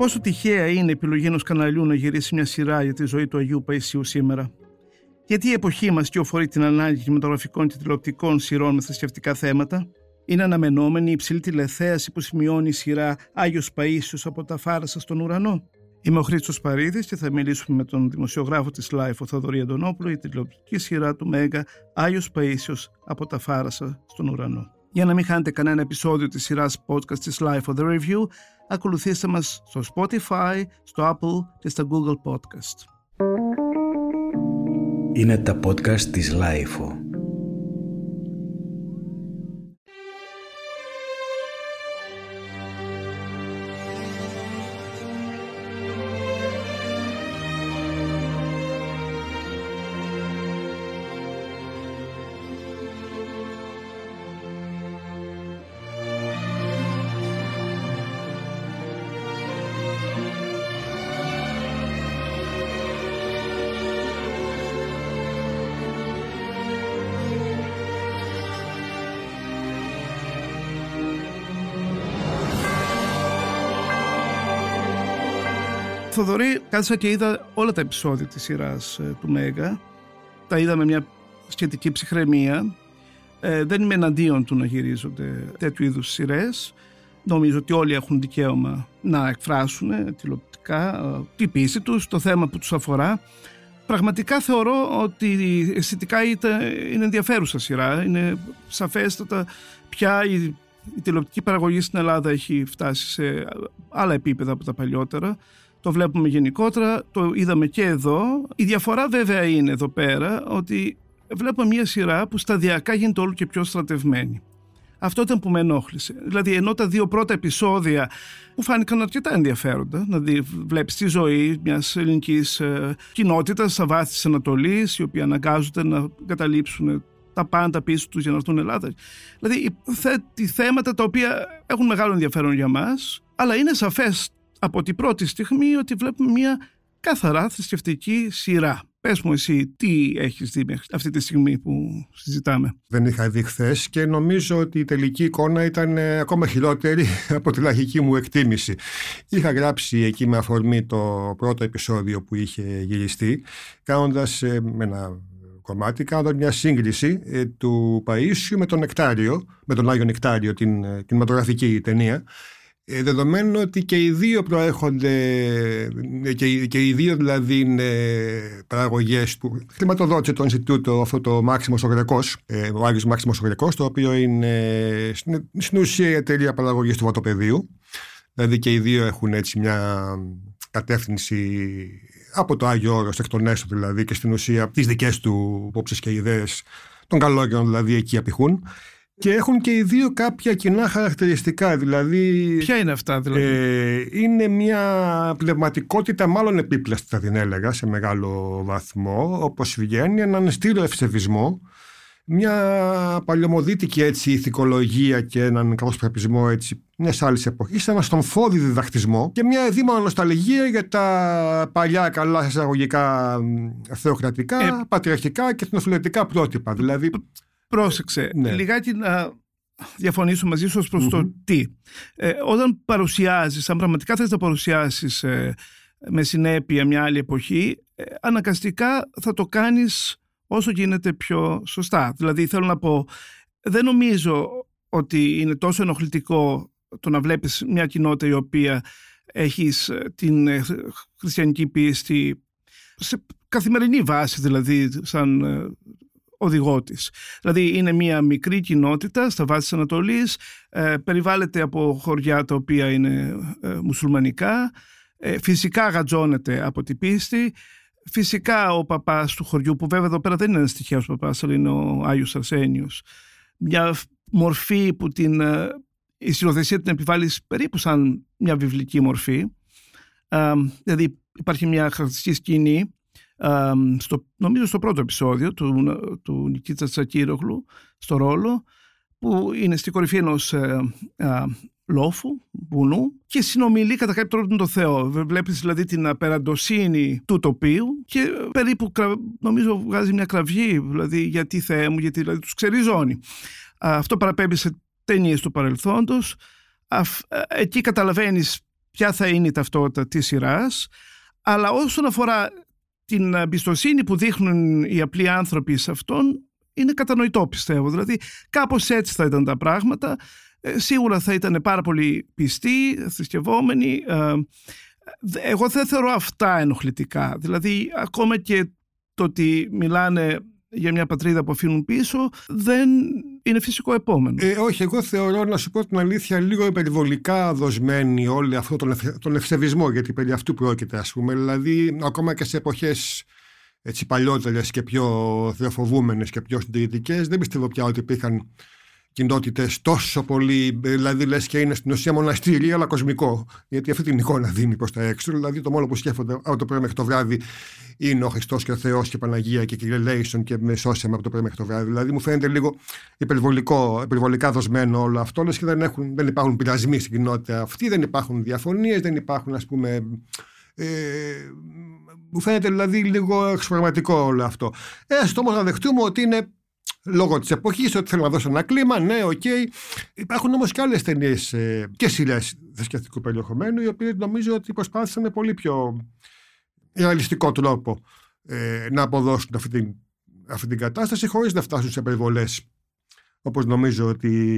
Πόσο τυχαία είναι η επιλογή ενός καναλιού να γυρίσει μια σειρά για τη ζωή του Αγίου Παϊσίου σήμερα. Γιατί η εποχή μας κυοφορεί την ανάγκη κινηματογραφικών και τηλεοπτικών σειρών με θρησκευτικά θέματα; Είναι αναμενόμενη η υψηλή τηλεθέαση που σημειώνει η σειρά Άγιος Παΐσιος από τα Φάρασα στον ουρανό. Είμαι ο Χρήστος Παρίδης και θα μιλήσουμε με τον δημοσιογράφο της Life, ο Θοδωρή Αντωνόπουλο, για τη τηλεοπτική σειρά του Μέγα Άγιος Παΐσιος από τα Φάρασα στον ουρανό. Για να μην χάνετε κανένα επεισόδιο της σειράς podcast της Life of the Review, ακολουθήστε μας στο Spotify, στο Apple και στα Google Podcast. Είναι τα podcast της Life. Θοδωρή, κάθισα και είδα όλα τα επεισόδια της σειράς ε, του Μέγα. Τα είδα με μια σχετική ψυχραιμία. Ε, δεν είμαι εναντίον του να γυρίζονται τέτοιου είδους σειρές. Νομίζω ότι όλοι έχουν δικαίωμα να εκφράσουν τηλεοπτικά ε, τη πίστη τους, το θέμα που τους αφορά. Πραγματικά θεωρώ ότι αισθητικά είναι ενδιαφέρουσα σειρά. Είναι σαφέστατα πια η, η τηλεοπτική παραγωγή στην Ελλάδα έχει φτάσει σε άλλα επίπεδα από τα παλιότερα. Το βλέπουμε γενικότερα, το είδαμε και εδώ. Η διαφορά βέβαια είναι εδώ πέρα ότι βλέπουμε μια σειρά που σταδιακά γίνεται όλο και πιο στρατευμένη. Αυτό ήταν που με ενόχλησε. Δηλαδή, ενώ τα δύο πρώτα επεισόδια μου φάνηκαν αρκετά ενδιαφέροντα, δηλαδή βλέπεις τη ζωή μιας ελληνικής ε, κοινότητας στα βάθη της Ανατολής, οι οποίοι αναγκάζονται να καταλήψουν τα πάντα πίσω τους για να έρθουν Ελλάδα. Δηλαδή, θέτει θέματα τα οποία έχουν μεγάλο ενδιαφέρον για μας, αλλά είναι σαφές από την πρώτη στιγμή ότι βλέπουμε μια καθαρά θρησκευτική σειρά. Πες μου εσύ τι έχεις δει αυτή τη στιγμή που συζητάμε; Δεν είχα δει χθες και νομίζω ότι η τελική εικόνα ήταν ε, ακόμα χειρότερη από τη λαχική μου εκτίμηση. Είχα γράψει εκεί με αφορμή το πρώτο επεισόδιο που είχε γυριστεί κάνοντας ε, με ένα κομμάτι, κάνοντας μια σύγκριση ε, του Παΐσιου με τον Νεκτάριο, με τον Άγιο Νεκτάριο, την κινηματογραφική ταινία ε, δεδομένου ότι και οι δύο προέρχονται ε, και, και οι δύο δηλαδή είναι παραγωγές που χρηματοδότησε το Ινστιτούτο αυτό το Μάξιμος Ογρεκός, ε, ο Άγιος Μάξιμος Ογρεκός, το οποίο είναι στην ουσία η εταιρεία παραγωγής του βατοπεδίου. Δηλαδή και οι δύο έχουν έτσι μια κατεύθυνση από το Άγιο Όρος εκ των έσω δηλαδή και στην ουσία τις δικές του υπόψεις και ιδέες των καλόγερων δηλαδή εκεί απηχούν. Και έχουν και οι δύο κάποια κοινά χαρακτηριστικά. Δηλαδή, Ποια είναι αυτά, δηλαδή; Ε, είναι μια πνευματικότητα, μάλλον επίπλαστη, θα την έλεγα, σε μεγάλο βαθμό, όπως βγαίνει, έναν στήλο ευσεβισμό, μια παλαιομοδίτικη έτσι, ηθικολογία και έναν κακοσπρεπισμό έτσι, μιας άλλης εποχής, ένα στομφώδη διδακτισμό και μια εδήμονα νοσταλγία για τα παλιά καλά εισαγωγικά θεοκρατικά, ε, πατριαρχικά και εθνοφιλετικά πρότυπα. Δηλαδή, Πρόσεξε, ναι. λιγάκι να διαφωνήσω μαζί σου προς το τι. Ε, όταν παρουσιάζεις, αν πραγματικά θες να παρουσιάσεις ε, με συνέπεια μια άλλη εποχή, ε, αναγκαστικά θα το κάνεις όσο γίνεται πιο σωστά. Δηλαδή θέλω να πω, δεν νομίζω ότι είναι τόσο ενοχλητικό το να βλέπεις μια κοινότητα η οποία έχεις την χριστιανική πίστη σε καθημερινή βάση δηλαδή σαν οδηγός της. Δηλαδή είναι μια μικρή κοινότητα στα βάση της Ανατολής, ε, περιβάλλεται από χωριά τα οποία είναι ε, μουσουλμανικά, ε, φυσικά γατζώνεται από την πίστη, φυσικά ο παπάς του χωριού, που βέβαια εδώ πέρα δεν είναι ένας τυχαίος παπάς, αλλά είναι ο Άγιος Αρσένιος, μια μορφή που την, ε, η συνοθεσία την επιβάλλει περίπου σαν μια βιβλική μορφή, δηλαδή υπάρχει μια χαρακτηριστική σκηνή στο, νομίζω στο πρώτο επεισόδιο του, του Νικήτσα Τσακύρογλου στο ρόλο που είναι στη κορυφή ενός ε, λόφου, βουνού και συνομιλεί κατά κάποιο τρόπο με τον Θεό. Βλέπεις δηλαδή την απεραντοσύνη του τοπίου και περίπου νομίζω βγάζει μια κραυγή δηλαδή γιατί Θεέ μου, γιατί δηλαδή τους ξεριζώνει. Αυτό παραπέμπει σε ταινίες του παρελθόντος. Ε, εκεί καταλαβαίνεις ποια θα είναι η ταυτότητα της σειράς, αλλά όσον αφορά την εμπιστοσύνη που δείχνουν οι απλοί άνθρωποι σε αυτόν, είναι κατανοητό πιστεύω. Δηλαδή κάπως έτσι θα ήταν τα πράγματα. Ε, σίγουρα θα ήταν πάρα πολύ πιστοί, θρησκευόμενοι. Ε, εγώ δεν θεωρώ αυτά ενοχλητικά. Δηλαδή ακόμα και το ότι μιλάνε για μια πατρίδα που αφήνουν πίσω δεν είναι φυσικό επόμενο. Ε, όχι, εγώ θεωρώ να σου πω την αλήθεια λίγο υπερβολικά δοσμένη όλη αυτό τον, τον ευσεβισμό γιατί περί αυτού πρόκειται ας πούμε. Δηλαδή ακόμα και σε εποχές έτσι παλιότερες και πιο θεοφοβούμενες και πιο συντηρητικές δεν πιστεύω πια ότι υπήρχαν κοινότητες τόσο πολύ, δηλαδή λες και είναι στην ουσία μοναστήρι, αλλά κοσμικό. Γιατί αυτή την εικόνα δίνει προς τα έξω. Δηλαδή το μόνο που σκέφτονται από το πρωί μέχρι το βράδυ είναι ο Χριστός και ο Θεός και η Παναγία και ελέησον και με σώσε με από το πρωί μέχρι το βράδυ. Δηλαδή μου φαίνεται λίγο υπερβολικό, υπερβολικά δοσμένο όλο αυτό. Λες και δεν, έχουν, δεν υπάρχουν πειρασμοί στην κοινότητα αυτή, δεν υπάρχουν διαφωνίες, δεν υπάρχουν ας πούμε. Ε, μου φαίνεται δηλαδή λίγο εξωπραγματικό όλο αυτό. Έστω όμως να δεχτούμε ότι είναι λόγω της εποχής, ότι θέλω να δώσω ένα κλίμα. Ναι, OK. Okay. Υπάρχουν όμως και άλλες ταινίες ε, και σειρές θρησκευτικού περιεχομένου, οι οποίες νομίζω ότι προσπάθησαν με πολύ πιο ρεαλιστικό τρόπο ε, να αποδώσουν αυτή την, αυτή την κατάσταση, χωρίς να φτάσουν σε περιβολές όπως νομίζω ότι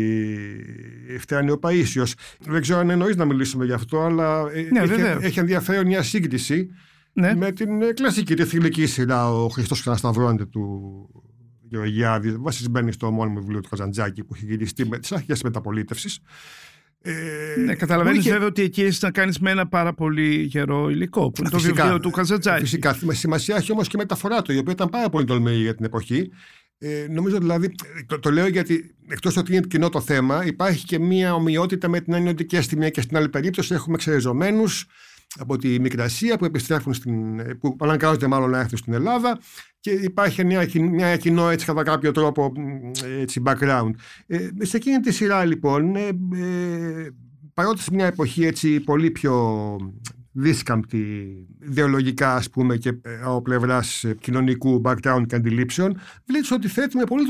φτάνει ο Παΐσιος. Δεν ξέρω αν εννοείς να μιλήσουμε γι' αυτό, αλλά ε, ναι, έχει, έχει ενδιαφέρον μια σύγκριση ναι. με την ε, κλασική τη θηλυκή σειρά «Ο Χριστός ξανασταυρώνεται» του Γεωργιάδη, βασισμένη στο μόνιμο βιβλίο του Καζαντζάκη που έχει γυριστεί με τις αρχές μεταπολίτευσης. Ε, ναι, καταλαβαίνεις είχε... βέβαια ότι εκεί έχεις να κάνεις με ένα πάρα πολύ γερό υλικό, που είναι το βιβλίο του Καζαντζάκη. Φυσικά. Σημασία έχει όμως και η μεταφορά του, η οποία ήταν πάρα πολύ τολμηρή για την εποχή. Ε, νομίζω δηλαδή, το, το λέω γιατί εκτός ότι είναι κοινό το θέμα, υπάρχει και μία ομοιότητα με την έννοια ότι και στη μία και στην άλλη περίπτωση έχουμε εξαιρεζομένου από τη Μικρασία που επιστρέφουν στην, που αναγκάζονται μάλλον να έρθουν στην Ελλάδα και υπάρχει μια, μια κοινό έτσι κατά κάποιο τρόπο έτσι, background. Ε, σε εκείνη τη σειρά λοιπόν, ε, ε, παρότι σε μια εποχή έτσι πολύ πιο δίσκαμπτη ιδεολογικά ας πούμε και ε, από πλευράς κοινωνικού background και αντιλήψεων βλέπεις ότι θέτει με πολύ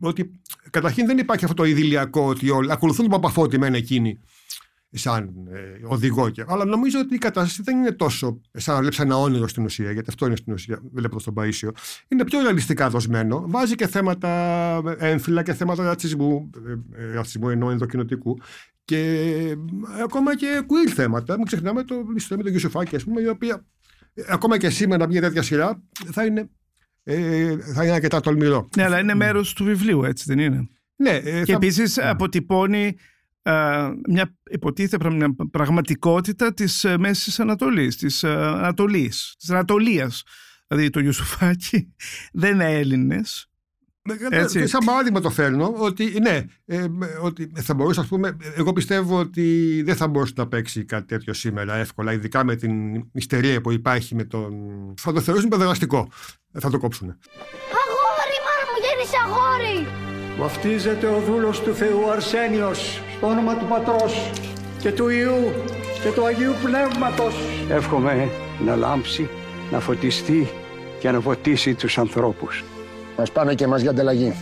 ότι καταρχήν δεν υπάρχει αυτό το ιδηλιακό ότι όλοι ακολουθούν τον Παπαφώτη μεν εκείνοι σαν ε, οδηγό. Και, αλλά νομίζω ότι η κατάσταση δεν είναι τόσο σαν να βλέπεις ένα όνειρο στην ουσία, γιατί αυτό είναι στην ουσία, βλέποντα τον Παίσιο. Είναι πιο ρεαλιστικά δοσμένο. Βάζει και θέματα έμφυλα και θέματα ρατσισμού, ε, ε ρατσισμού ενώ ενδοκινοτικού. Και ε, ακόμα και queer θέματα. Μην ξεχνάμε το ιστορία με τον Γιουσουφάκη, ας πούμε, η οποία ε, ακόμα και σήμερα μια τέτοια σειρά θα είναι, ε, θα είναι αρκετά τολμηρό. Ναι, αλλά είναι μέρος του βιβλίου, έτσι δεν είναι; Ναι, και θα... επίσης αποτυπώνει μια υποτίθεται μια πραγματικότητα της ε, Μέσης Ανατολής, της ε, Ανατολής, της Ανατολίας. Δηλαδή το Ιουσουφάκι δεν είναι Έλληνες. Έτσι. Σαν παράδειγμα το φέρνω ότι ναι, ε, ότι θα μπορούσε, ας πούμε, εγώ πιστεύω ότι δεν θα μπορούσε να παίξει κάτι τέτοιο σήμερα εύκολα, ειδικά με την ιστερία που υπάρχει με τον... Θα το θεωρήσουν παιδεραστικό. Θα το κόψουν. Αγόρι, μάνα μου, γέννησε αγόρι! Βαφτίζεται ο δούλος του Θεού Αρσένιος στο όνομα του Πατρός και του Ιού και του Αγίου Πνεύματος. Εύχομαι να λάμψει, να φωτιστεί και να φωτίσει τους ανθρώπους. Ας πάμε και μας για ανταλλαγή.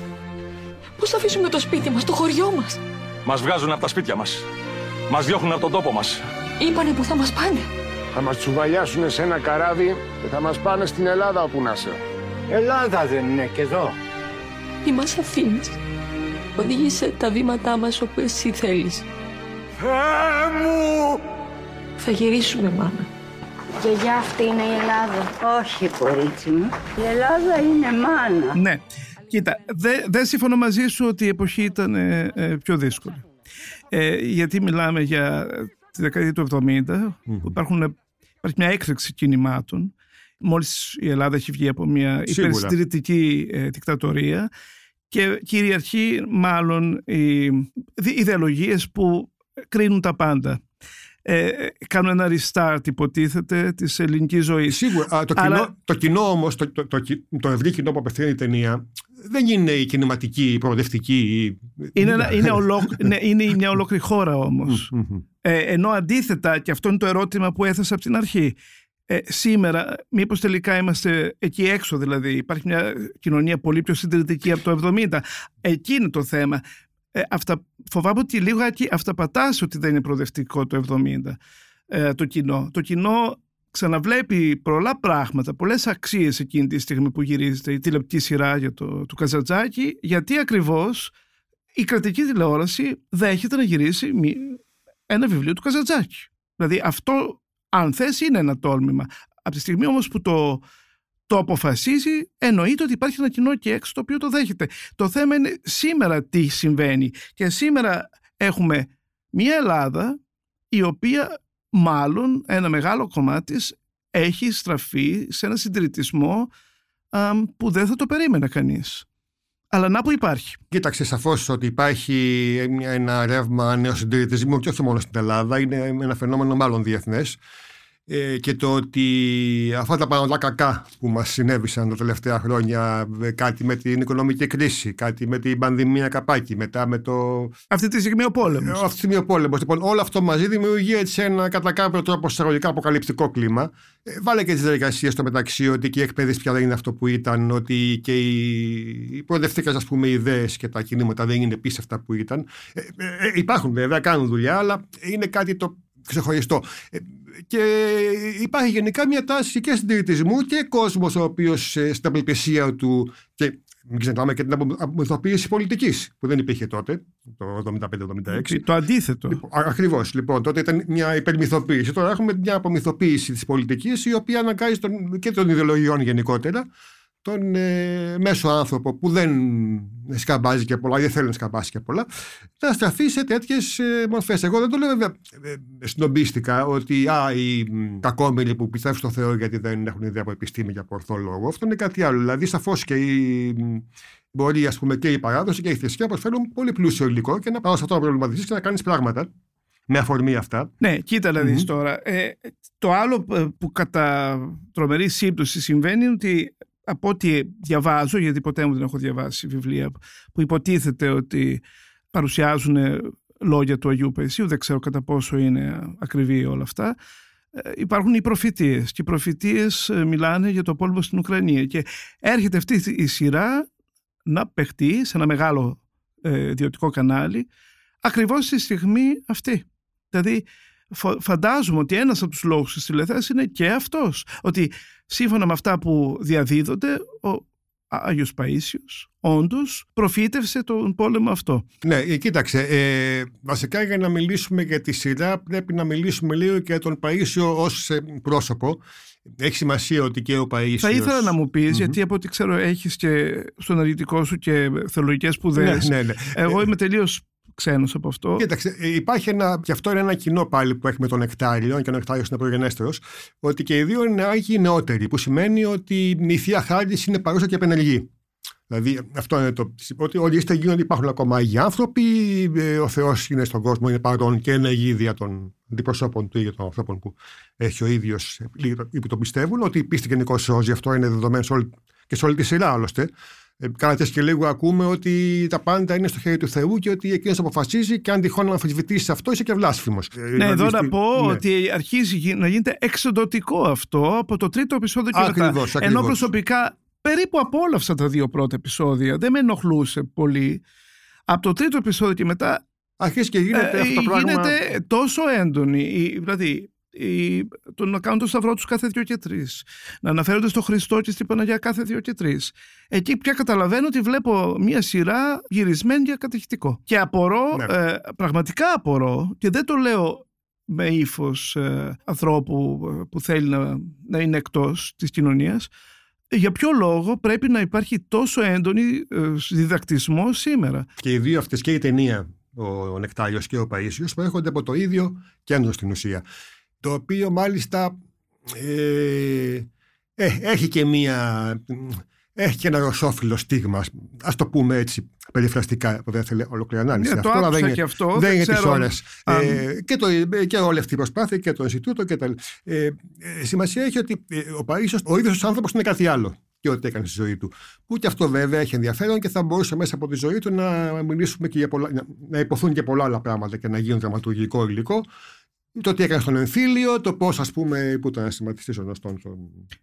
Πώς θα αφήσουμε το σπίτι μας, το χωριό μας; Μας βγάζουν από τα σπίτια μας. Μας διώχνουν από τον τόπο μας. Είπανε που θα μας πάνε. Θα μας τσουβαλιάσουν σε ένα καράβι και θα μας πάνε στην Ελλάδα όπου να σε. Ελλάδα δεν είναι και εδώ. Μη μας αφήνεις. Οδήγησε τα βήματά μας όπου εσύ θέλεις. Θεέ μου! Θα γυρίσουμε, μάνα. Γιαγιά, αυτή είναι η Ελλάδα. Όχι, κορίτσι μου. Η Ελλάδα είναι μάνα. Ναι. Κοίτα, δεν δε συμφωνώ μαζί σου ότι η εποχή ήταν ε, ε, πιο δύσκολη. Ε, γιατί μιλάμε για τη δεκαετία του 70, που υπάρχουν, υπάρχει μια έκρηξη κινημάτων. Μόλις η Ελλάδα έχει βγει από μια υπερστηρητική ε, δικτατορία και κυριαρχεί μάλλον οι ιδεολογίες που κρίνουν τα πάντα. Ε, κάνουν ένα restart υποτίθεται της ελληνικής ζωής. Σίγουρα. το, κοινό, το κοινό όμως, το, το, το, το ευρύ κοινό που απευθύνει η ταινία δεν είναι η κινηματική, η προοδευτική. Είναι, ένα, είναι, ναι, είναι μια ολόκληρη χώρα όμως. ε, ενώ αντίθετα, και αυτό είναι το ερώτημα που έθεσα από την αρχή, ε, σήμερα, μήπως τελικά είμαστε εκεί έξω δηλαδή, υπάρχει μια κοινωνία πολύ πιο συντηρητική από το 70. Εκεί είναι το θέμα. Ε, αυτά, φοβάμαι ότι λίγο αυταπατάς ότι δεν είναι προοδευτικό το 70. ε, το κοινό. Το κοινό ξαναβλέπει πολλά πράγματα, πολλές αξίες εκείνη τη στιγμή που γυρίζεται η τηλεοπτική σειρά για το, του Καζατζάκη, γιατί ακριβώς η κρατική τηλεόραση δέχεται να γυρίσει ένα βιβλίο του Καζατζάκη. Δηλαδή αυτό, αν θες, είναι ένα τόλμημα. Από τη στιγμή όμως που το, το αποφασίζει, εννοείται ότι υπάρχει ένα κοινό και έξω το οποίο το δέχεται. Το θέμα είναι σήμερα τι συμβαίνει. Και σήμερα έχουμε μια Ελλάδα η οποία μάλλον ένα μεγάλο κομμάτι της έχει στραφεί σε ένα συντηρητισμό που δεν θα το περίμενε κανείς. Αλλά να που υπάρχει. Κοίταξε σαφώς ότι υπάρχει ένα ρεύμα νεοσυντηρητισμού και όχι μόνο στην Ελλάδα. Είναι ένα φαινόμενο μάλλον διεθνές ε, και το ότι αυτά τα πράγματα κακά που μας συνέβησαν τα τελευταία χρόνια ε, κάτι με την οικονομική κρίση, κάτι με την πανδημία καπάκι, μετά με το... Αυτή τη στιγμή ο πόλεμος. Ε, αυτή τη στιγμή ο πόλεμος. Λοιπόν, όλο αυτό μαζί δημιουργεί έτσι ένα κατά κάποιο τρόπο εισαγωγικά αποκαλυπτικό κλίμα. Ε, βάλε και τις διαδικασίες στο μεταξύ ότι και η εκπαίδευση πια δεν είναι αυτό που ήταν, ότι και οι, οι προοδευτικές ας πούμε ιδέες και τα κινήματα δεν είναι επίσης αυτά που ήταν. Ε, ε, υπάρχουν βέβαια, κάνουν δουλειά, αλλά είναι κάτι το ξεχωριστό. Ε, και υπάρχει γενικά μια τάση και συντηρητισμού και κόσμος ο οποίος ε, στην απελπισία του και μην ξεχνάμε και την απομυθοποίηση πολιτικής που δεν υπήρχε τότε, το 75-76. Το αντίθετο. Λοιπόν, Ακριβώς. Λοιπόν, τότε ήταν μια υπερμυθοποίηση. Τώρα έχουμε μια απομυθοποίηση της πολιτικής, η οποία αναγκάζει τον, και των ιδεολογιών γενικότερα τον ε, μέσο άνθρωπο που δεν σκαμπάζει και πολλά, δεν θέλει να σκαμπάσει και πολλά, να στραφεί σε τέτοιες μορφές. Εγώ δεν το λέω βέβαια ε, συνομπίστηκα ότι α, οι κακόμιλοι που πιστεύουν στο Θεό γιατί δεν έχουν ιδέα από επιστήμη για ορθό λόγο. Αυτό είναι κάτι άλλο. Δηλαδή, σαφώς και η μπορεί ας πούμε, και η παράδοση και η θρησκεία προσφέρουν πολύ πλούσιο υλικό και να πάω σε αυτό να προβληματιστεί και να κάνεις πράγματα με αφορμή αυτά. Ναι, κοίτα να δεις τώρα. Ε, το άλλο ε, που κατά τρομερή σύμπτωση συμβαίνει είναι ότι από ό,τι διαβάζω, γιατί ποτέ μου δεν έχω διαβάσει βιβλία που υποτίθεται ότι παρουσιάζουν λόγια του Αγίου Παϊσίου, δεν ξέρω κατά πόσο είναι ακριβή όλα αυτά, ε, υπάρχουν οι προφητείες και οι προφητείες ε, μιλάνε για το πόλεμο στην Ουκρανία και έρχεται αυτή η σειρά να παιχτεί σε ένα μεγάλο ε, ιδιωτικό κανάλι ακριβώς στη στιγμή αυτή. Δηλαδή φαντάζομαι ότι ένας από τους λόγους της τηλεθέασης είναι και αυτός. Ότι σύμφωνα με αυτά που διαδίδονται, ο Άγιος Παΐσιος όντως προφήτευσε τον πόλεμο αυτό. Ναι, ε, κοίταξε, ε, βασικά για να μιλήσουμε για τη σειρά πρέπει να μιλήσουμε λίγο και για τον Παΐσιο ως ε, πρόσωπο. Έχει σημασία ότι και ο Παΐσιος... Θα ήθελα να μου πεις, γιατί από ό,τι ξέρω έχεις και στον αρνητικό σου και θεολογικές σπουδές. Ναι, ναι, ναι. Εγώ είμαι τελείως ξένος από αυτό. Κοίταξε, ε, υπάρχει ένα, και αυτό είναι ένα κοινό πάλι που έχει με τον Νεκτάριο, και ο Νεκτάριο είναι προγενέστερος, ότι και οι δύο είναι άγιοι νεότεροι, που σημαίνει ότι η θεία χάρη είναι παρούσα και απενεργή. Δηλαδή, αυτό είναι το. Ότι όλοι είστε γίνονται, υπάρχουν ακόμα άγιοι άνθρωποι. Ε, ο Θεός είναι στον κόσμο, είναι παρόν και είναι γίδια των αντιπροσώπων του ή των ανθρώπων που έχει ο ίδιος ή που το πιστεύουν. Ότι η πίστη γενικώ σώζει. Αυτό είναι δεδομένο και σε όλη τη σειρά άλλωστε. Ε, Κάνα και λίγο ακούμε ότι τα πάντα είναι στο χέρι του Θεού και ότι εκείνος αποφασίζει και αν τυχόν να αμφισβητήσει αυτό είσαι και βλάσφημος. Ε, ναι, δηλαδή εδώ να πω ναι. ότι αρχίζει να γίνεται εξοντοτικό αυτό από το τρίτο επεισόδιο και ακριβώς, μετά. Ακριβώς. Ενώ προσωπικά περίπου απόλαυσα τα δύο πρώτα επεισόδια. Δεν με ενοχλούσε πολύ. Από το τρίτο επεισόδιο και μετά. Αρχίζει και γίνεται ε, αυτό το πράγμα. Γίνεται τόσο έντονη. Δηλαδή, το να κάνουν το σταυρό τους κάθε δύο και τρεις. Να αναφέρονται στο Χριστό και στην Παναγία κάθε δύο και τρεις. Εκεί πια καταλαβαίνω ότι βλέπω μία σειρά γυρισμένη για κατηχητικό. Και απορώ, ναι. ε, πραγματικά απορώ, και δεν το λέω με ύφος ε, ανθρώπου ε, που θέλει να, να είναι εκτός της κοινωνίας. Για ποιο λόγο πρέπει να υπάρχει τόσο έντονη ε, διδακτισμό σήμερα; Και οι δύο αυτές και η ταινία, ο, ο Νεκτάλιος και ο Παΐσιος, προέρχονται από το ίδιο κέντρο στην ουσία το οποίο μάλιστα ε, ε, έχει και μία έχει και ένα ρωσόφιλο στίγμα, ας το πούμε έτσι περιφραστικά, που δεν θέλει ολόκληρη ανάλυση. Ναι, αυτό δεν είναι, και αυτό, δεν είναι τις ώρες. Ε, και, το, και όλη αυτή η προσπάθεια και το Ινστιτούτο και τα ε, ε, Σημασία έχει ότι ε, ο Παρίσιος, ο ίδιος άνθρωπος είναι κάτι άλλο και ό,τι έκανε στη ζωή του. Που και αυτό βέβαια έχει ενδιαφέρον και θα μπορούσε μέσα από τη ζωή του να μιλήσουμε και για πολλά, να, να υποθούν και πολλά άλλα πράγματα και να γίνουν δραματουργικό υλικό το τι έκανε στον εμφύλιο, το πώς, ας πούμε, που ήταν σχηματιστή γνωστών στον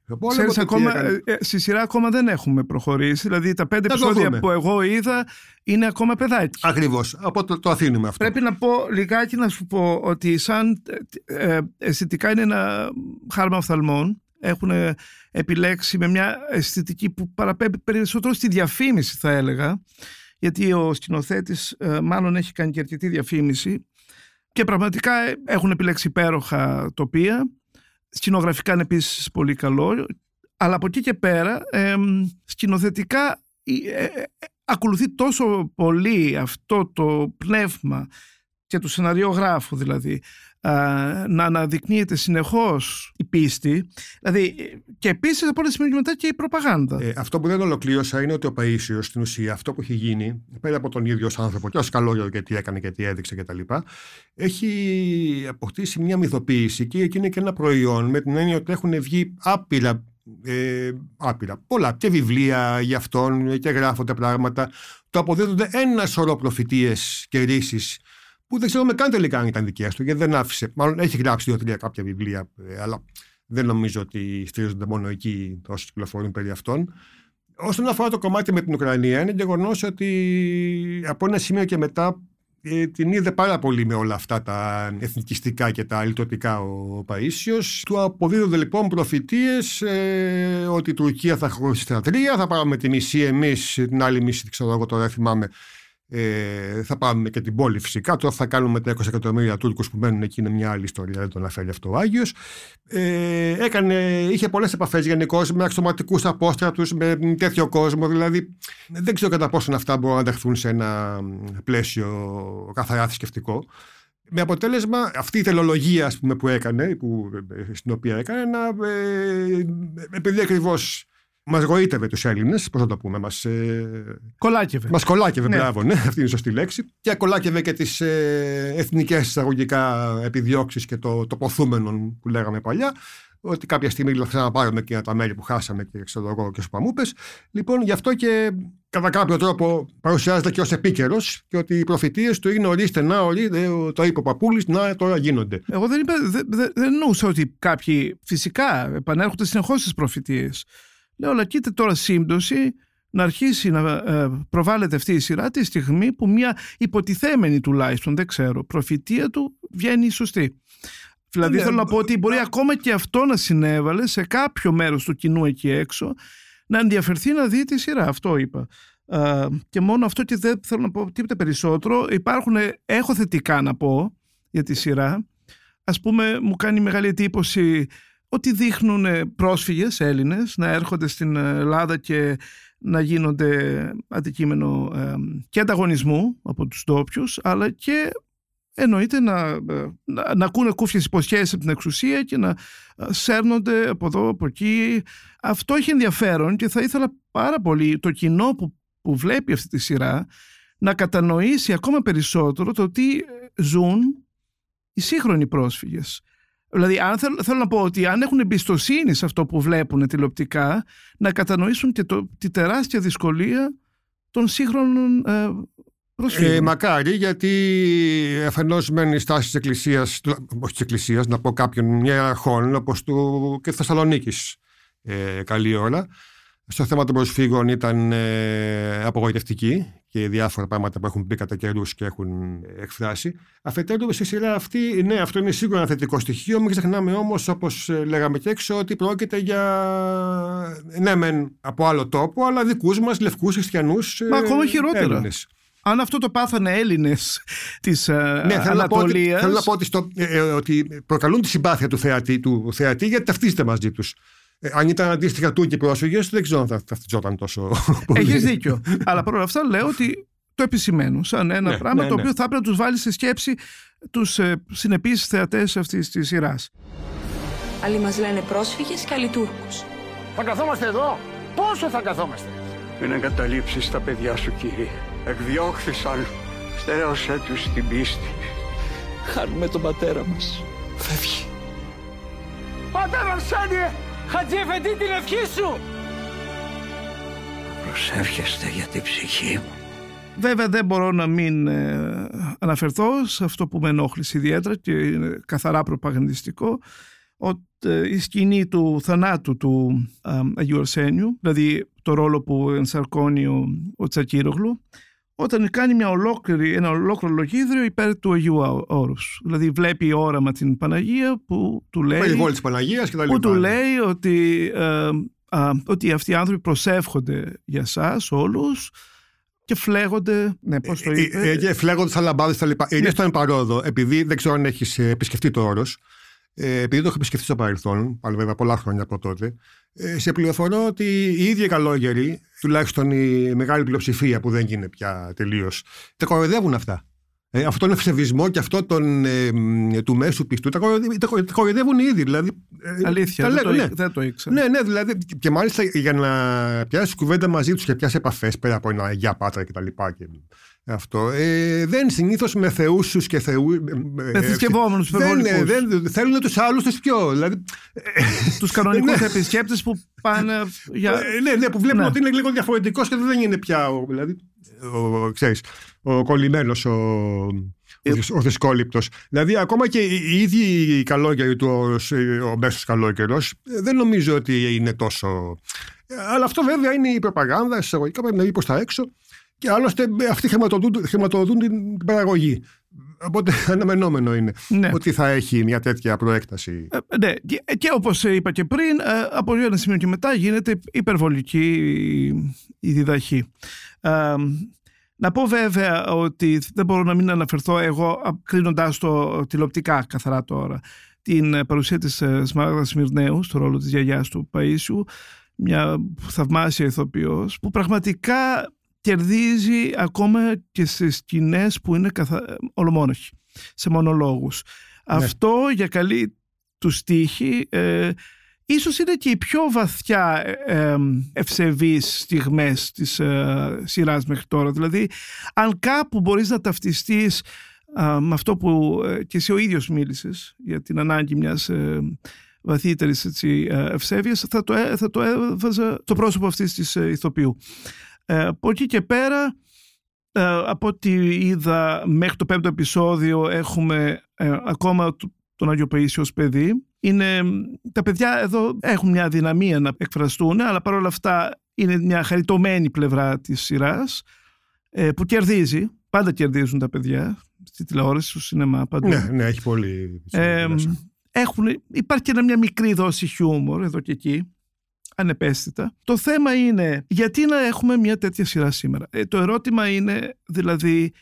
πόλεμο. Ξέρεις, ακόμα, έκανε... ε, στη σειρά ακόμα δεν έχουμε προχωρήσει. Δηλαδή τα πέντε επεισόδια που εγώ είδα είναι ακόμα παιδάκι. Ακριβώς. Από το, το αφήνουμε αυτό. Πρέπει να πω λιγάκι να σου πω ότι σαν ε, αισθητικά είναι ένα χάρμα οφθαλμών. Έχουν επιλέξει με μια αισθητική που παραπέμπει περισσότερο στη διαφήμιση θα έλεγα γιατί ο σκηνοθέτης μάλλον έχει κάνει και αρκετή διαφήμιση και πραγματικά έχουν επιλέξει υπέροχα τοπία. Σκηνογραφικά είναι επίσης πολύ καλό. Αλλά από εκεί και πέρα, ε, σκηνοθετικά ε, ε, ακολουθεί τόσο πολύ αυτό το πνεύμα και του σεναριογράφου δηλαδή να αναδεικνύεται συνεχώς η πίστη δηλαδή και επίσης από όλα σημεία μετά και η προπαγάνδα ε, Αυτό που δεν ολοκλήρωσα είναι ότι ο Παΐσιος στην ουσία αυτό που έχει γίνει πέρα από τον ίδιο άνθρωπο και ως καλό και τι έκανε και τι έδειξε κτλ έχει αποκτήσει μια μυθοποίηση και εκεί είναι και ένα προϊόν με την έννοια ότι έχουν βγει άπειρα ε, άπειρα. Πολλά και βιβλία για αυτόν και γράφονται πράγματα. Το αποδίδονται ένα σωρό προφητείες και ρίσεις που δεν ξέρουμε καν τελικά αν ήταν δικές του, γιατί δεν άφησε. Μάλλον έχει γράψει δύο-τρία κάποια βιβλία, ε, αλλά δεν νομίζω ότι στηρίζονται μόνο εκεί όσοι κυκλοφορούν περί αυτών. Όσον αφορά το κομμάτι με την Ουκρανία, είναι γεγονός ότι από ένα σημείο και μετά ε, την είδε πάρα πολύ με όλα αυτά τα εθνικιστικά και τα λιτωτικά ο Παΐσιος. Του αποδίδονται λοιπόν προφητείες ε, ότι η Τουρκία θα χωρίσει στα τρία, θα πάρουμε τη μισή εμείς, την άλλη μισή, ξέρω εγώ τώρα θυμάμαι, ε, θα πάμε και την πόλη φυσικά. Τώρα θα κάνουμε τα 20 εκατομμύρια Τούρκους που μένουν εκεί. Είναι μια άλλη ιστορία, δεν τον αναφέρει αυτό ο Άγιος. Ε, έκανε, είχε πολλές επαφές γενικώ με αξιωματικούς απόστρατους, με τέτοιο κόσμο. Δηλαδή, δεν ξέρω κατά πόσο αυτά μπορούν να ανταχθούν σε ένα πλαίσιο καθαρά θρησκευτικό. Με αποτέλεσμα αυτή η τελολογία πούμε, που έκανε, που, στην οποία έκανε, να, ε, επειδή ακριβώς Μας γοήτευε τους Έλληνες, πώς θα το πούμε. Μας, ε... Κολάκευε. Μας κολάκευε, ναι. μπράβο, ναι, αυτή είναι η σωστή λέξη. Και κολάκευε και τις ε, εθνικές εισαγωγικά επιδιώξεις και το, το ποθούμενο που λέγαμε παλιά. Ότι κάποια στιγμή θα ξαναπάρουμε και τα μέρη που χάσαμε και ξέρω εγώ και στους παμούπες. Λοιπόν, γι' αυτό και κατά κάποιο τρόπο παρουσιάζεται και ως επίκαιρος και ότι οι προφητείες του είναι ορίστε να, ορίστε, το είπε ο Παπούλης, να τώρα γίνονται. Εγώ δεν, είπα, δεν, δεν, δεν εννοούσα ότι κάποιοι φυσικά επανέρχονται συνεχώς στις προφητείες. Λέω, αλλά κοίτα τώρα σύμπτωση να αρχίσει να ε, προβάλλεται αυτή η σειρά τη στιγμή που μια υποτιθέμενη τουλάχιστον, δεν ξέρω, προφητεία του βγαίνει σωστή. Δηλαδή ναι, θέλω να πω ότι μπορεί ακόμα και αυτό να συνέβαλε σε κάποιο μέρος του κοινού εκεί έξω να ενδιαφερθεί να δει τη σειρά. Αυτό είπα. και μόνο αυτό και δεν θέλω να πω τίποτα περισσότερο. Υπάρχουν, έχω θετικά να πω για τη σειρά. Ας πούμε μου κάνει μεγάλη εντύπωση ότι δείχνουν πρόσφυγες Έλληνες να έρχονται στην Ελλάδα και να γίνονται αντικείμενο και ανταγωνισμού από τους ντόπιους, αλλά και εννοείται να, να, να ακούνε κούφιες υποσχέσεις από την εξουσία και να σέρνονται από εδώ, από εκεί. Αυτό έχει ενδιαφέρον και θα ήθελα πάρα πολύ το κοινό που, που βλέπει αυτή τη σειρά να κατανοήσει ακόμα περισσότερο το τι ζουν οι σύγχρονοι πρόσφυγες. Δηλαδή, αν θέλω, θέλω, να πω ότι αν έχουν εμπιστοσύνη σε αυτό που βλέπουν τηλεοπτικά, να κατανοήσουν και το, τη τεράστια δυσκολία των σύγχρονων ε, προσφύγων. Ε, μακάρι, γιατί αφενός μένει η στάση της Εκκλησίας, όχι της Εκκλησίας, να πω κάποιον, μια αρχών, όπως του και Θεσσαλονίκης. Ε, καλή ώρα στο θέμα των προσφύγων ήταν ε, απογοητευτική και διάφορα πράγματα που έχουν πει κατά καιρούς και έχουν εκφράσει. Αφετέρου, στη σειρά αυτή, ναι, αυτό είναι σίγουρα ένα θετικό στοιχείο. Μην ξεχνάμε όμως, όπως ε, λέγαμε και έξω, ότι πρόκειται για. Ναι, μεν από άλλο τόπο, αλλά δικούς μας λευκούς χριστιανούς. Μα ακόμα χειρότερα. Έλληνες. Αν αυτό το πάθανε Έλληνες της uh, ναι, Ανατολίας. Θέλω να πω ότι, στο, ε, ότι προκαλούν τη συμπάθεια του θεατή, του θεατή γιατί ταυτίζεται μαζί τους. Ε, αν ήταν αντίστοιχα Τούρκοι πρόσφυγες, δεν ξέρω αν θα ταυτιζόταν τόσο πολύ. Έχεις δίκιο. Αλλά παρόλα αυτά λέω ότι το επισημαίνω σαν ένα ναι, πράγμα ναι, το ναι. οποίο θα έπρεπε να τους βάλει σε σκέψη τους ε, συνεπείς θεατές αυτής της σειράς. Άλλοι μας λένε πρόσφυγες και άλλοι Τούρκους. Θα καθόμαστε εδώ; Πόσο θα καθόμαστε; Μην εγκαταλείψεις τα παιδιά σου, κύριε. Εκδιώχθησαν. Στερέωσέ τους την πίστη. Χάνουμε τον πατέρα μας. Φεύγει. Πατέρα Αρσένιε! Χατζή Εφεντή την ευχή σου! Προσεύχεστε για την ψυχή μου. Βέβαια δεν μπορώ να μην ε, αναφερθώ σε αυτό που με ενόχλησε ιδιαίτερα και είναι καθαρά προπαγανδιστικό ότι ε, η σκηνή του θανάτου του ε, Αγίου Αρσένιου, δηλαδή το ρόλο που ενσαρκώνει ο, ο Τσακύρογλου, όταν κάνει μια ολόκληρη, ένα ολόκληρο λογίδριο υπέρ του Αγίου Όρους. Δηλαδή βλέπει όραμα την Παναγία που του λέει, της Παναγίας και τα που του λέει ότι, ε, ότι αυτοί οι άνθρωποι προσεύχονται για σας όλους και φλέγονται. Ναι, πώς το είπε. Ε, ε, και φλέγονται σαν λαμπάδε τα λοιπά. Ναι. στον παρόδο, επειδή δεν ξέρω αν έχεις επισκεφτεί το όρος, ε, επειδή το έχω επισκεφτεί στο παρελθόν, αλλά βέβαια πολλά χρόνια από τότε, ε, σε πληροφορώ ότι οι ίδιοι καλόγεροι, τουλάχιστον η μεγάλη πλειοψηφία που δεν γίνεται πια τελείως, τα κοροϊδεύουν αυτά. Ε, αυτό τον ευσεβισμό και αυτό τον, ε, του μέσου πιστού τα κοροϊδεύουν ήδη. Δηλαδή, ε, Αλήθεια, δεν, το, ναι. δεν το ήξερα. Ναι, ναι, δηλαδή, και μάλιστα για να πιάσεις κουβέντα μαζί τους και πιάσεις επαφές πέρα από ένα για πάτρα κτλ. Και, αυτό. Ε, δεν συνήθως με θεούσου και θεού. Ε, με θρησκευόμενους δεν, δεν θέλουν τους άλλους τους πιο. Δηλαδή, τους κανονικούς ναι. επισκέπτες που πάνε. Για... ναι, ναι, που βλέπουν ναι. ότι είναι λίγο διαφορετικός και δεν είναι πια. Δηλαδή, ο, ξέρεις, ο κολλημένος, ο, ε, ο δυσκόληπτος. Δηλαδή ακόμα και οι ίδιοι οι καλόγεροι τους, ο μέσος καλόγερος, δεν νομίζω ότι είναι τόσο... Αλλά αυτό βέβαια είναι η προπαγάνδα, εισαγωγικά πρέπει να βγει προς τα έξω και άλλωστε αυτοί χρηματοδοτούν, χρηματοδοτούν την παραγωγή. Οπότε αναμενόμενο είναι ναι. ότι θα έχει μια τέτοια προέκταση. Ε, ναι, και, και όπως είπα και πριν, ε, από ένα σημείο και μετά γίνεται υπερβολική η διδαχή. Ε, να πω βέβαια ότι δεν μπορώ να μην αναφερθώ εγώ, κρίνοντα το τηλεοπτικά καθαρά τώρα, την παρουσία της Σμάραγδας Σμυρναίου στο ρόλο της γιαγιάς του Παΐσιου, μια θαυμάσια ηθοποιός που πραγματικά κερδίζει ακόμα και σε σκηνές που είναι καθα... ολομόνοχοι, σε μονολόγους. Ναι. Αυτό για καλή του στίχη ε, ίσως είναι και οι πιο βαθιά ε, ε ευσεβείς στιγμές της ε, σειράς μέχρι τώρα. Δηλαδή, αν κάπου μπορείς να ταυτιστείς ε, με αυτό που ε, και εσύ ο ίδιος μίλησες για την ανάγκη μιας βαθύτερης έτσι, ευσέβειας, θα το, θα το έβαζα το πρόσωπο αυτής της ηθοποιού. Ε, από εκεί και πέρα, ε, από ό,τι είδα μέχρι το πέμπτο επεισόδιο έχουμε ε, ακόμα τον Άγιο Παΐσιο ως παιδί. Είναι, τα παιδιά εδώ έχουν μια δυναμία να εκφραστούν, αλλά παρόλα αυτά είναι μια χαριτωμένη πλευρά της σειράς ε, που κερδίζει. Πάντα κερδίζουν τα παιδιά στη τηλεόραση, στο σινεμά. Παντού. Ναι, ναι, έχει πολύ. Ε, έχουν, υπάρχει και μια μικρή δόση χιούμορ εδώ και εκεί ανεπαίσθητα. Το θέμα είναι γιατί να έχουμε μια τέτοια σειρά σήμερα; Ε, το ερώτημα είναι δηλαδή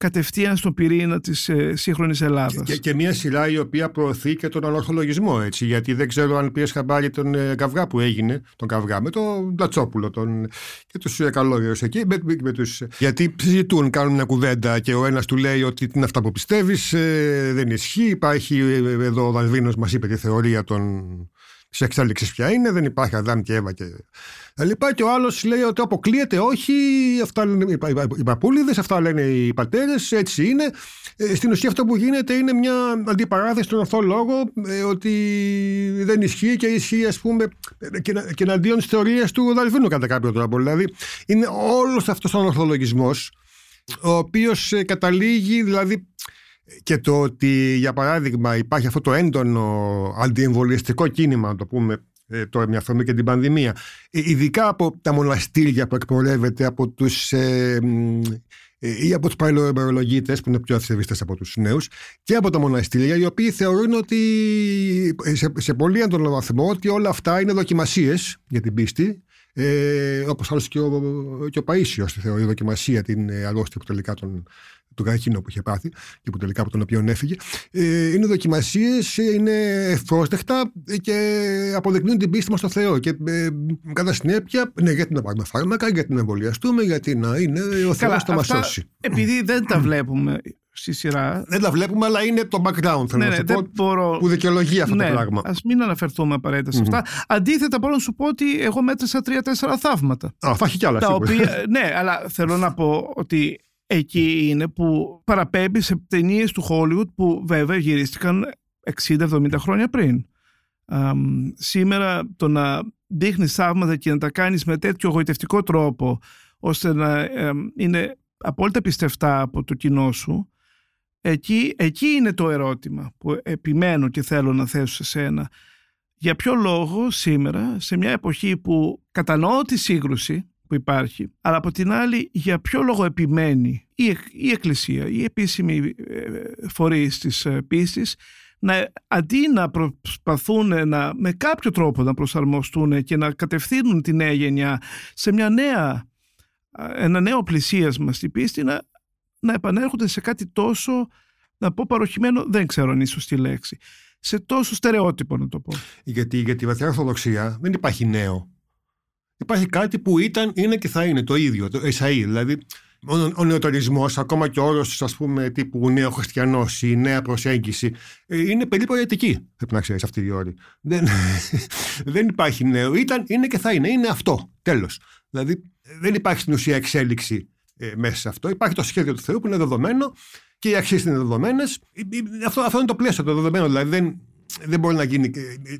κατευθείαν στον πυρήνα της ε, σύγχρονης Ελλάδας. Και, και, μια σειρά η οποία προωθεί και τον ανορθολογισμό, έτσι. Γιατί δεν ξέρω αν πήρες χαμπάρι τον ε, καυγά που έγινε, τον καυγά με τον Πλατσόπουλο τον, και τους ε, καλόγερους εκεί. Με, με τους, γιατί συζητούν, κάνουν μια κουβέντα και ο ένας του λέει ότι είναι αυτά που πιστεύεις, ε, δεν ισχύει. Υπάρχει ε, εδώ ο Δαλβίνο, μας είπε τη θεωρία των τη εξέλιξη ποια είναι, δεν υπάρχει Αδάμ και Εύα και λοιπά. Και ο άλλος λέει ότι αποκλείεται, όχι, αυτά λένε οι παππούλιδες, αυτά λένε οι πατέρες, έτσι είναι. Ε, στην ουσία αυτό που γίνεται είναι μια αντιπαράθεση στον ορθό λόγο ε, ότι δεν ισχύει και ισχύει, ας πούμε, και, και εναντίον της θεωρίας του Δαλβίνου κατά κάποιο τρόπο. Δηλαδή, είναι όλος αυτός ο ορθολογισμός, ο οποίος ε, καταλήγει, δηλαδή, και το ότι για παράδειγμα υπάρχει αυτό το έντονο αντιεμβολιαστικό κίνημα, να το πούμε ε, τώρα μια φορμή και την πανδημία, ε, ειδικά από τα μοναστήρια που εκπορεύεται από τους ε, ε, ή από τους παλαιοεμπερολογίτες που είναι πιο αυθευίστες από τους νέους και από τα μοναστήρια οι οποίοι θεωρούν ότι σε, σε πολύ έντονο βαθμό ότι όλα αυτά είναι δοκιμασίες για την πίστη ε, όπως άλλως και ο, και ο Παΐσιος θεωρεί δοκιμασία την αρρώστια που τελικά τον του καρκίνο που είχε πάθει και που τελικά από τον οποίο έφυγε. Ε, είναι δοκιμασίες, είναι ευπρόσδεκτα και αποδεικνύουν την πίστη μας στο Θεό. Και ε, κατά συνέπεια, ναι, γιατί να πάρουμε φάρμακα, γιατί να εμβολιαστούμε, γιατί να είναι ο Θεός θα μας σώσει. Επειδή δεν τα βλέπουμε στη σειρά. Δεν τα βλέπουμε, αλλά είναι το background, θέλω ναι, να σου πω, μπορώ... που δικαιολογεί αυτό ναι, το πράγμα. Α μην αναφερθούμε απαραίτητα σε αυτά. Αντίθετα, μπορώ να σου πω ότι εγώ μέτρησα τρία-τέσσερα θαύματα. Α, θα έχει κι άλλα. Τα οποία, ναι, αλλά θέλω να πω ότι εκεί είναι που παραπέμπει σε ταινίες του Hollywood που βέβαια γυρίστηκαν 60-70 χρόνια πριν. σήμερα το να δείχνεις θαύματα και να τα κάνεις με τέτοιο γοητευτικό τρόπο ώστε να είναι απόλυτα πιστευτά από το κοινό σου, εκεί, εκεί είναι το ερώτημα που επιμένω και θέλω να θέσω σε σένα. Για ποιο λόγο σήμερα, σε μια εποχή που κατανοώ τη σύγκρουση που υπάρχει, αλλά από την άλλη για ποιο λόγο επιμένει η, η Εκκλησία, η επίσημη ε, φορείς της ε, πίστης, να, αντί να προσπαθούν να, με κάποιο τρόπο να προσαρμοστούν και να κατευθύνουν τη νέα γενιά σε μια νέα, ένα νέο πλησίασμα στη πίστη, να, να επανέρχονται σε κάτι τόσο, να πω παροχημένο, δεν ξέρω αν είναι σωστή λέξη, σε τόσο στερεότυπο να το πω. Γιατί για τη βαθιά ορθοδοξία δεν υπάρχει νέο. Υπάρχει κάτι που ήταν, είναι και θα είναι το ίδιο, το Εσαΐ. Δηλαδή, ο νεοτορισμό, ακόμα και ο όρος τύπου νέο χριστιανός ή νέα προσέγγιση, ε, είναι περίπου ιατρική. Πρέπει να ξέρεις αυτή η όρη. Δεν, δεν υπάρχει νέο. Ήταν, είναι και θα είναι. Είναι αυτό. Τέλος. Δηλαδή, δεν υπάρχει στην ουσία εξέλιξη ε, μέσα σε αυτό. Υπάρχει το σχέδιο του Θεού που είναι δεδομένο και οι αξίες είναι δεδομένες. Ε, αυτό, αυτό είναι το πλαίσιο, το δεδομένο. Δηλαδή, δεν, δεν μπορεί να γίνει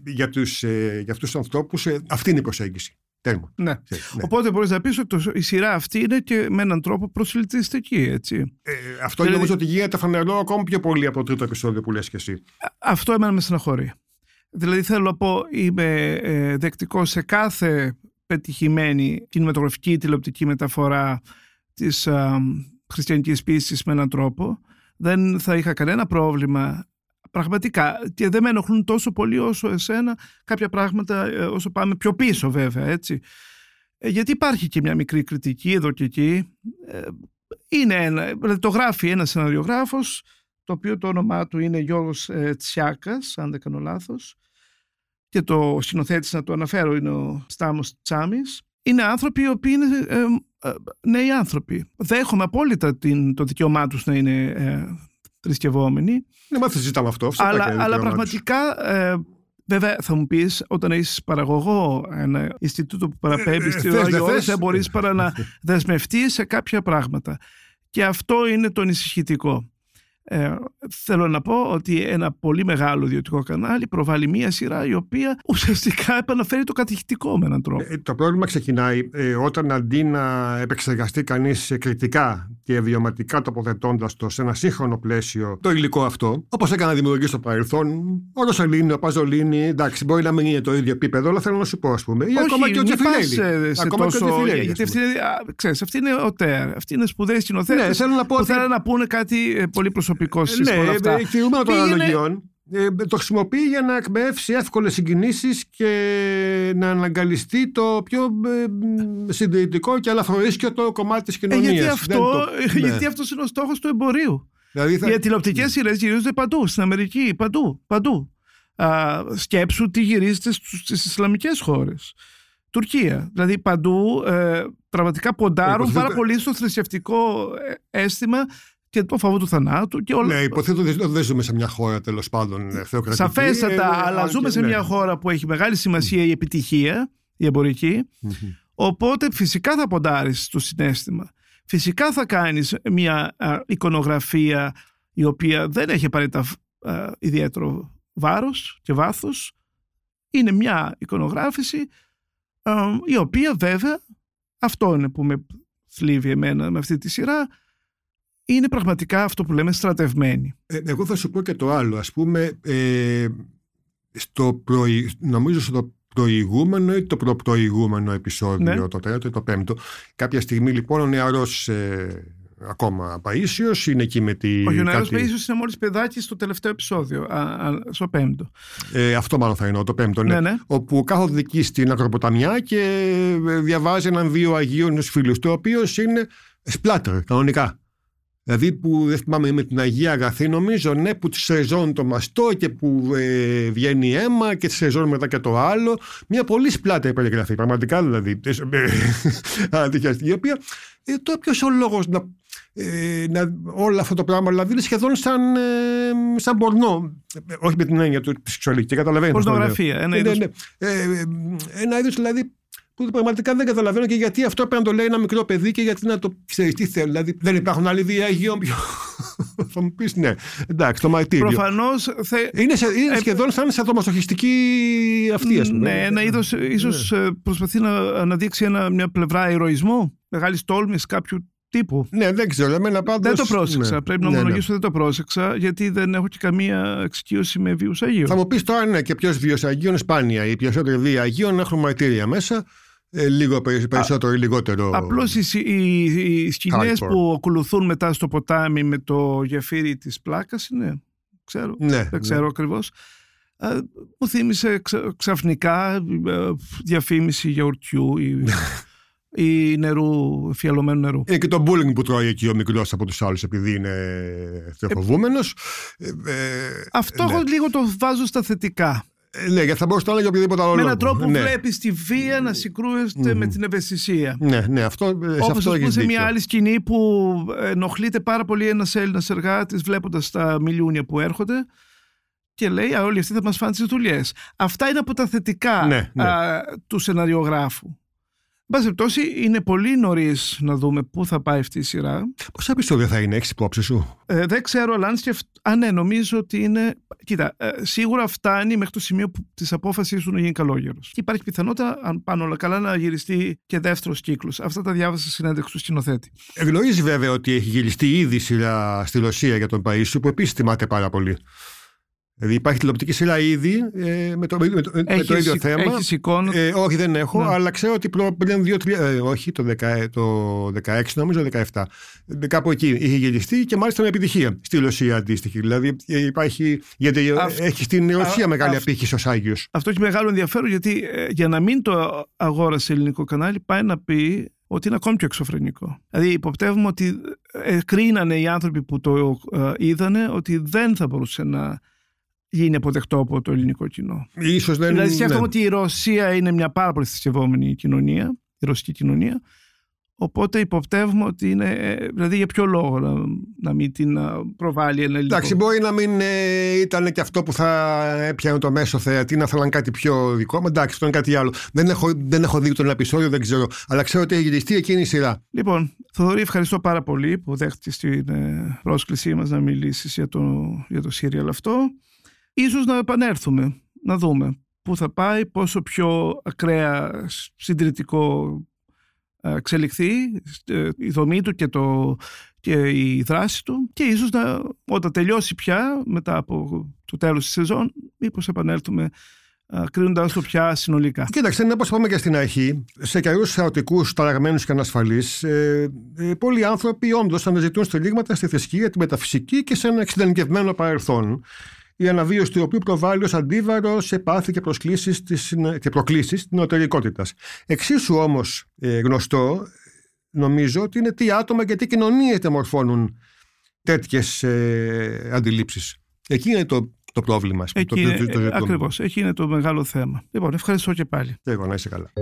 για, τους, για αυτούς τους ανθρώπους. Αυτή είναι η προσέγγιση. Τέρμα. Ναι. ναι. Οπότε μπορείς να πεις ότι η σειρά αυτή είναι και με έναν τρόπο προσελκυστική, έτσι. Ε, αυτό δηλαδή, νομίζω ότι γίνεται φανερό ακόμη πιο πολύ από το τρίτο επεισόδιο που λες και εσύ. Αυτό εμένα με στεναχωρεί. Δηλαδή θέλω να πω, είμαι ε, δεκτικός σε κάθε πετυχημένη κινηματογραφική τηλεοπτική μεταφορά της ε, χριστιανικής πίστης με έναν τρόπο. Δεν θα είχα κανένα πρόβλημα πραγματικά. Και δεν με ενοχλούν τόσο πολύ όσο εσένα κάποια πράγματα ε, όσο πάμε πιο πίσω βέβαια έτσι. Ε, γιατί υπάρχει και μια μικρή κριτική εδώ και εκεί. Ε, είναι ένα, δηλαδή το γράφει ένας σεναριογράφος το οποίο το όνομά του είναι Γιώργος Τσιάκας αν δεν κάνω λάθος. Και το σκηνοθέτης να το αναφέρω είναι ο Στάμος Τσάμις είναι άνθρωποι οι οποίοι είναι ε, νέοι άνθρωποι. Δέχομαι απόλυτα την, το δικαίωμά τους να είναι θρησκευόμενοι. Ναι, μα συζητάμε αυτό. αυτό αλλά, αλλά πραγματικά, ε, βέβαια θα μου πεις, όταν είσαι παραγωγό ένα Ινστιτούτο που παραπέμπεις ε, στη ε, δεν μπορείς παρά να δεσμευτείς σε κάποια πράγματα. Και αυτό είναι το ανησυχητικό. Ε, θέλω να πω ότι ένα πολύ μεγάλο ιδιωτικό κανάλι προβάλλει μία σειρά η οποία ουσιαστικά επαναφέρει το κατηχητικό με έναν τρόπο. Ε, το πρόβλημα ξεκινάει ε, όταν αντί να επεξεργαστεί κανείς κριτικά και βιωματικά τοποθετώντας το σε ένα σύγχρονο πλαίσιο το υλικό αυτό, όπως έκανα δημιουργεί στο παρελθόν, ο Ρωσαλίνη, ο Παζολίνη, εντάξει, μπορεί να μην είναι το ίδιο επίπεδο, αλλά θέλω να σου πω, ας πούμε. Ή ακόμα και ο Τζεφιλέλη. Ακόμα τόσο... και ο Τζεφιλέλη. Γιατί αυτή είναι, ξέρεις, αυτή είναι ο Τέρ. Αυτή είναι σπουδαίοι σκηνοθέτες ναι, που ότι... θέλουν να πούνε κάτι πολύ προσωπικό στι ναι, όλα αυτά. Ναι, των αναλογιών. Ε, το χρησιμοποιεί για να εκπαιδεύσει εύκολες συγκινήσεις και να αναγκαλιστεί το πιο ε, συντηρητικό και το κομμάτι της κοινωνία. Ε, γιατί αυτό, το... γιατί ναι. αυτός είναι ο στόχος του εμπορίου. Δηλαδή θα... Οι τηλεοπτικές σειρές γυρίζονται παντού, στην Αμερική, παντού. παντού. Α, σκέψου τι γυρίζεται στις Ισλαμικές χώρες. Τουρκία. Δηλαδή παντού ε, πραγματικά ποντάρουν πάρα πολύ στο θρησκευτικό ε, αίσθημα και το φόβο του θανάτου και όλα. Ναι, υποθέτω ότι δεν ζούμε σε μια χώρα τέλος πάντων ε, θεοκρατική. Σαφέστατα, ε, αλλά ζούμε σε ναι. μια χώρα που έχει μεγάλη σημασία η επιτυχία, η εμπορική. Οπότε φυσικά θα ποντάρεις στο συνέστημα. Φυσικά θα κάνεις μια εικονογραφία η οποία δεν έχει απαραίτητα ιδιαίτερο βάρος και βάθος. Είναι μια εικονογράφηση η οποία βέβαια αυτό είναι που με θλίβει εμένα με αυτή τη σειρά είναι πραγματικά αυτό που λέμε στρατευμένοι. Ε, εγώ θα σου πω και το άλλο. Ας πούμε, ε, στο νομίζω στο προηγούμενο ή το προπροηγούμενο επεισόδιο, ναι. το τρίτο ή το πέμπτο, κάποια στιγμή λοιπόν ο νεαρός ε, ακόμα Παΐσιος είναι εκεί με τη... Όχι, ο νεαρός κάτι... Παΐσιος είναι μόλις παιδάκι στο τελευταίο επεισόδιο, α, α, στο πέμπτο. Ε, αυτό μάλλον θα είναι το πέμπτο, ναι. ναι, ναι. Όπου κάθονται εκεί στην Ακροποταμιά και ε, διαβάζει έναν βίο Αγίων φίλους, το οποίος είναι σπλάτερ, κανονικά. Δηλαδή που δεν θυμάμαι με την Αγία Αγαθή νομίζω, ναι, που τη σεζόν το μαστό και που ε, βγαίνει αίμα και τη σεζόν μετά και το άλλο. Μια πολύ σπλάτα περιγραφή, πραγματικά δηλαδή. η οποία ε, το ποιος ο λόγος να, ε, να, όλο αυτό το πράγμα δηλαδή είναι σχεδόν σαν, ε, σαν πορνό. Ε, όχι με την έννοια του της σεξουαλικής, καταλαβαίνετε. Πορνογραφία, ένα είδος. Ναι, ναι. Ε, ένα είδος δηλαδή που πραγματικά δεν καταλαβαίνω και γιατί αυτό πρέπει να το λέει ένα μικρό παιδί και γιατί να το ξέρεις τι θέλει. Δηλαδή δεν υπάρχουν άλλοι διαγείων πιο. θα μου πεις ναι. Εντάξει, το μαρτύριο. Προφανώς. Θε... Είναι, σε, είναι ε... σχεδόν σαν σαδομαστοχιστική αυτή, ας πούμε. Ναι, ένα είδος ίσως ναι. Ε, προσπαθεί να αναδείξει ένα, μια πλευρά ηρωισμού, μεγάλη τόλμη κάποιου τύπου. Ναι, δεν ξέρω. Εμένα πάντως, δεν το πρόσεξα. Ναι. Πρέπει να ναι, ναι. ομολογήσω δεν το πρόσεξα, γιατί δεν έχω και καμία εξοικείωση με βίου Αγίου. Θα μου πεις τώρα ναι, και ποιος βίο Αγίων σπάνια. Οι περισσότεροι βίοι Αγίων έχουν μαρτύρια μέσα. Ε, λίγο περι- περισσότερο ή λιγότερο. Απλώς οι, οι, οι σκηνές Hardcore. που ακολουθούν μετά στο ποτάμι με το γεφύρι της πλάκας είναι. Ξέρω. Ναι, δεν ναι. ξέρω ακριβώς. Μου θύμισε ξα- ξαφνικά ε, διαφήμιση γιαουρτιού ή, ή νερού, φιαλωμένου νερού. Είναι και το bullying που τρώει εκεί ο μικρός από τους άλλους επειδή είναι θεοφοβούμενο. Αυτό ναι. εγώ λίγο το βάζω στα θετικά. Ε, ναι, γιατί θα μπορούσε να είναι για οποιοδήποτε άλλο με έναν λόγο. τρόπο που ναι. βλέπεις τη βία να συγκρούεστε με την ευαισθησία. Ναι, ναι, αυτό, ε, σε Όπως αυτό ας πούμε έχεις σε δίκιο. μια άλλη σκηνή που ενοχλείται πάρα πολύ ένας Έλληνας εργάτης βλέποντας τα μιλούνια που έρχονται και λέει «Α, όλοι αυτοί θα μας φάνε τις δουλειές». Αυτά είναι από τα θετικά Ναι, ναι. α, του σεναριογράφου. Εν πάση περιπτώσει, είναι πολύ νωρίς να δούμε πού θα πάει αυτή η σειρά. Πόσα επεισόδια θα είναι, έχει υπόψη σου; Ε, δεν ξέρω, αλλά αν σκεφτ... Α, ναι, νομίζω ότι είναι. Κοίτα, ε, σίγουρα φτάνει μέχρι το σημείο της απόφασης του να γίνει καλόγερος. Και υπάρχει πιθανότητα, αν πάνε όλα καλά, να γυριστεί και δεύτερος κύκλος. Αυτά τα διάβασα στη συνέντευξη του σκηνοθέτη. Γνωρίζει βέβαια ότι έχει γυριστεί ήδη σειρά στη Ρωσία για τον Παΐσιο που επίσης τιμάται πάρα πολύ. Δηλαδή υπάρχει τηλεοπτική σειρά ήδη ε, με, το, με, το, με Έχεις το ίδιο εικ- θέμα. έχεις εικόνα; Ε, όχι, δεν έχω, Ναι. αλλά ξέρω ότι προ- πριν δύο-τρία. Ε, όχι, το, 10, το 16, νομίζω 17. Ε, Κάπου εκεί είχε γυριστεί και μάλιστα με επιτυχία στη Ρωσία αντίστοιχη. Δηλαδή ε, υπάρχει. Γιατί Αυ- έχει στην Ρωσία α- μεγάλη αυ- απήχηση ως Άγιος. Αυτό έχει μεγάλο ενδιαφέρον γιατί ε, για να μην το αγόρασε ελληνικό κανάλι, πάει να πει ότι είναι ακόμη πιο εξωφρενικό. Δηλαδή, υποπτεύουμε ότι ε, κρίνανε οι άνθρωποι που το ε, είδανε ότι δεν θα μπορούσε να γίνει αποδεκτό από το ελληνικό κοινό. Ίσως δεν δηλαδή, σκέφτομαι ναι. ότι η Ρωσία είναι μια πάρα πολύ θρησκευόμενη κοινωνία, η ρωσική κοινωνία. Οπότε υποπτεύουμε ότι είναι. ε, Δηλαδή, για ποιο λόγο να, να μην την α, προβάλλει ένα ελληνικό. Εντάξει, μπορεί να μην ε, ήταν και αυτό που θα έπιανε το μέσο θεατή, να θέλαν κάτι πιο δικό μου. Εντάξει, αυτό είναι κάτι άλλο. Δεν έχω, δεν έχω δει τον επεισόδιο, δεν ξέρω. Αλλά ξέρω ότι έχει γυριστεί εκείνη η σειρά. Λοιπόν, Θοδωρή, ευχαριστώ πάρα πολύ που δέχτηκες την ε, πρόσκλησή μας να μιλήσεις για το, για το σύριαλ αυτό. Ίσως να επανέλθουμε, να δούμε πού θα πάει, πόσο πιο ακραία συντηρητικό ε, εξελιχθεί ε, η δομή του και, το, και η δράση του και ίσως να, όταν τελειώσει πια μετά από το τέλος της σεζόν μήπως επανέλθουμε ε, κρίνοντας το πια συνολικά. Κοίταξε, είναι όπως είπαμε και στην αρχή, σε καιρούς αρωτικού, ταραγμένους και ανασφαλείς, ε, ε, πολλοί άνθρωποι όντως αναζητούν στελίγματα στη θρησκεία, τη μεταφυσική και σε ένα εξειδανικευμένο παρελθόν. Η αναβίωση του οποίου προβάλλει ως αντίβαρος σε πάθη και, προσκλήσεις της, και προκλήσεις της νοτερικότητα. Εξίσου όμως ε, γνωστό, νομίζω, ότι είναι τι άτομα και τι κοινωνίες διαμορφώνουν τέτοιες ε, αντιλήψεις. Εκεί είναι το, το πρόβλημα. ας πούμε, Εκεί, το, το, το, το, ε, ακριβώς, εκεί είναι το μεγάλο θέμα. Λοιπόν, ευχαριστώ και πάλι. Και εγώ να είσαι καλά.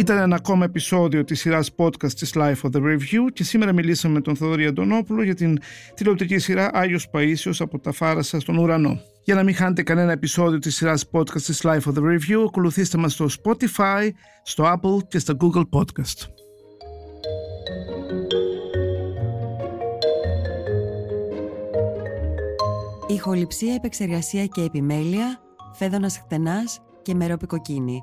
Ήταν ένα ακόμα επεισόδιο της σειράς podcast της Life of the Review και σήμερα μιλήσαμε με τον Θοδωρή Αντωνόπουλο για την τηλεοπτική σειρά Άγιος Παΐσιος από τα Φάρασα στον ουρανό. Για να μην χάνετε κανένα επεισόδιο της σειράς podcast της LiFO The Review, ακολουθήστε μας στο Spotify, στο Apple και στο Google Podcast. Ηχοληψία, επεξεργασία και επιμέλεια, Φαίδωνας Κτενάς και Μερόπη Κοκκίνη.